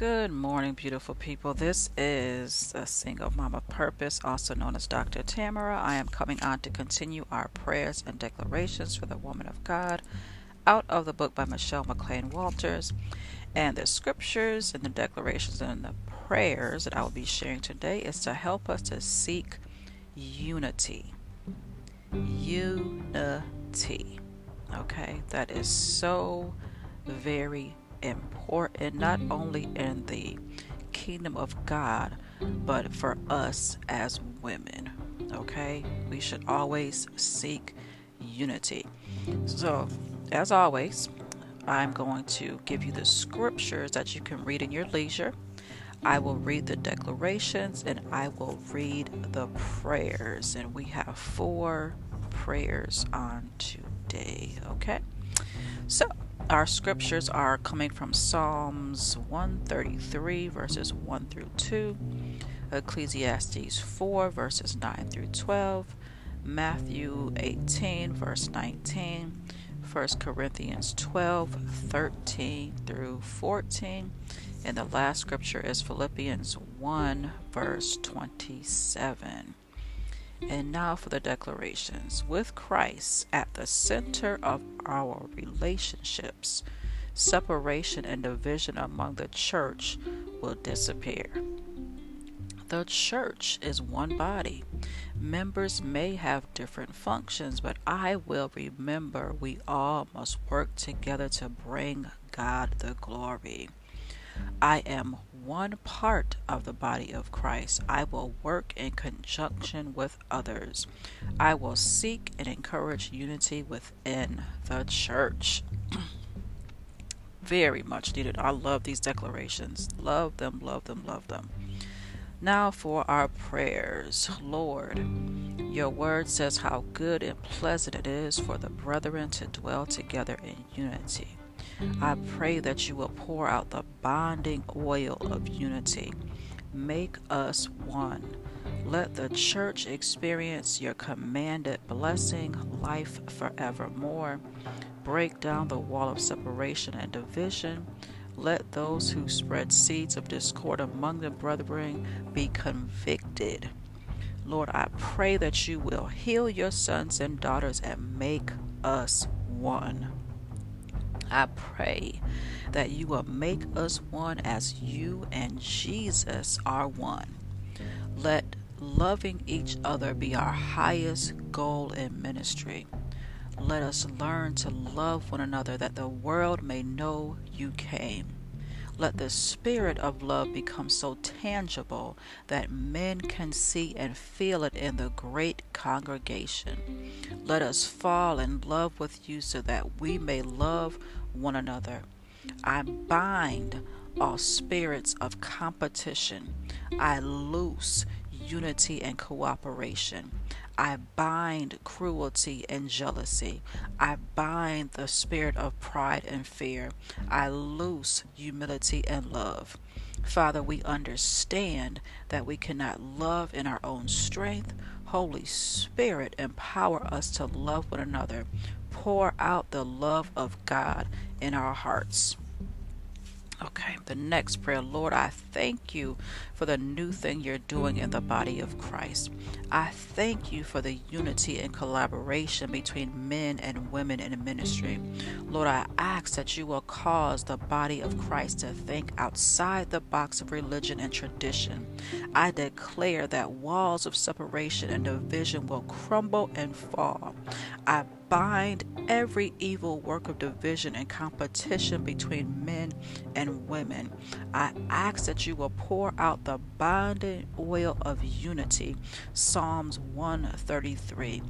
Good morning, beautiful people. This is a single mama purpose, also known as Dr. Tamara. I am coming on to continue our prayers and declarations for the woman of God out of the book by Michelle McClain Walters. And the scriptures and the declarations and the prayers that I will be sharing today is to help us to seek unity. Unity. Okay, that is so very important, not only in the kingdom of God, but for us as women. Okay, we should always seek unity. So, as always, I'm going to give you the scriptures that you can read in your leisure. I will read the declarations and I will read the prayers. And we have four prayers on today. Okay, so our scriptures are coming from Psalms 133, verses 1 through 2, Ecclesiastes 4, verses 9 through 12, Matthew 18, verse 19, 1 Corinthians 12, 13 through 14, and the last scripture is Philippians 1, verse 27. And now for the declarations. With Christ at the center of our relationships, separation and division among the church will disappear. The church is one body. Members may have different functions, but I will remember we all must work together to bring God the glory. I am one part of the body of Christ. I will work in conjunction with others. I will seek and encourage unity within the church. Very much needed. I love these declarations. Love them, love them, love them. Now for our prayers. Lord, your word says how good and pleasant it is for the brethren to dwell together in unity. I pray that you will pour out the bonding oil of unity. Make us one. Let the church experience your commanded blessing, life forevermore. Break down the wall of separation and division. Let those who spread seeds of discord among the brethren be convicted. Lord, I pray that you will heal your sons and daughters and make us one. I pray that you will make us one as you and Jesus are one. Let loving each other be our highest goal in ministry. Let us learn to love one another that the world may know you came. Let the spirit of love become so tangible that men can see and feel it in the great congregation. Let us fall in love with you so that we may love one another. I bind all spirits of competition. I loose unity and cooperation. I bind cruelty and jealousy. I bind the spirit of pride and fear. I loose humility and love. Father, we understand that we cannot love in our own strength. Holy Spirit, empower us to love one another. Pour out the love of God in our hearts. Okay, the next prayer. Lord, I thank you for the new thing you're doing in the body of Christ. I thank you for the unity and collaboration between men and women in ministry. Lord, I ask that you will cause the body of Christ to think outside the box of religion and tradition. I declare that walls of separation and division will crumble and fall. I bind every evil work of division and competition between men and women. I ask that you will pour out the binding oil of unity. Psalms 133.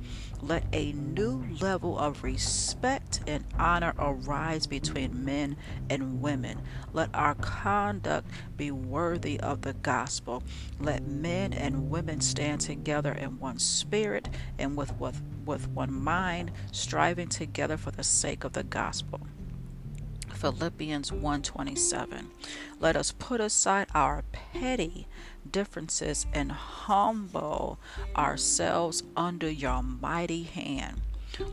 Let a new level of respect and honor arise between men and women. Let our conduct be worthy of the gospel. Let men and women stand together in one spirit and with, with, with one mind, striving together for the sake of the gospel. Philippians 1:27. Let us put aside our petty differences and humble ourselves under your mighty hand.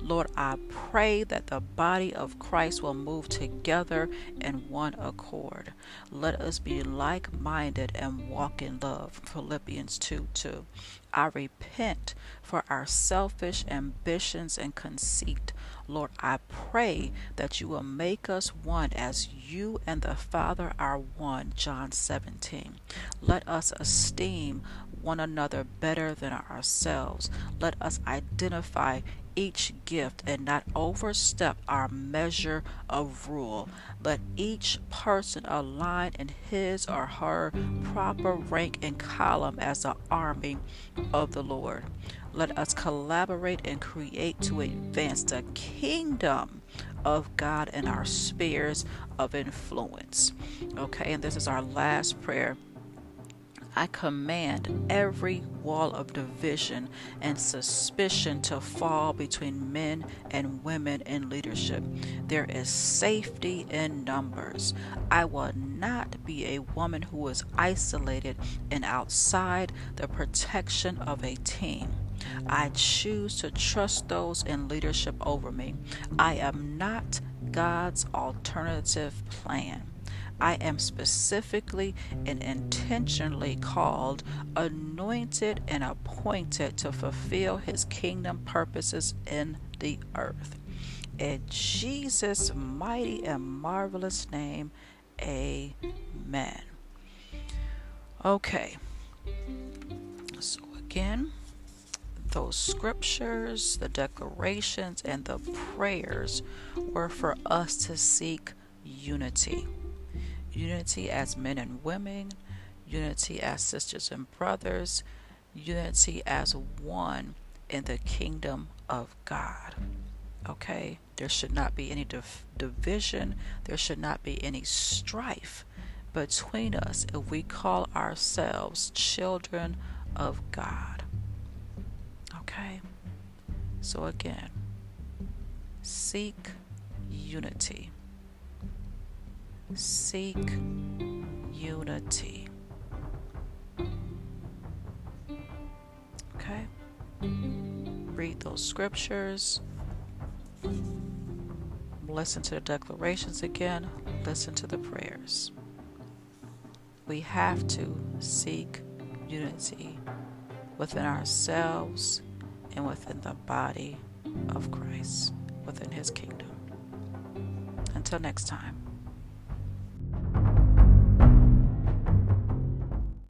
Lord, I pray that the body of Christ will move together in one accord. Let us be like minded and walk in love. Philippians 2 2. I repent for our selfish ambitions and conceit. Lord, I pray that you will make us one as you and the Father are one. John 17. Let us esteem one another better than ourselves. Let us identify each gift and not overstep our measure of rule. Let each person align in his or her proper rank and column as the army of the Lord. Let us collaborate and create to advance the kingdom of God in our spheres of influence. Okay, and this is our last prayer I command every wall of division and suspicion to fall between men and women in leadership. There is safety in numbers. I will not be a woman who is isolated and outside the protection of a team. I choose to trust those in leadership over me. I am not God's alternative plan. I am specifically and intentionally called, anointed, and appointed to fulfill His kingdom purposes in the earth. In Jesus' mighty and marvelous name, amen. Okay, so again, those scriptures, the declarations, and the prayers were for us to seek unity unity as men and women, unity as sisters and brothers, unity as one in the kingdom of God. Okay? There should not be any div- division, there should not be any strife between us if we call ourselves children of God. Okay? So again, seek unity seek unity. Okay? Read those scriptures. Listen to the declarations again. Listen to the prayers. We have to seek unity within ourselves and within the body of Christ, within His kingdom. Until next time.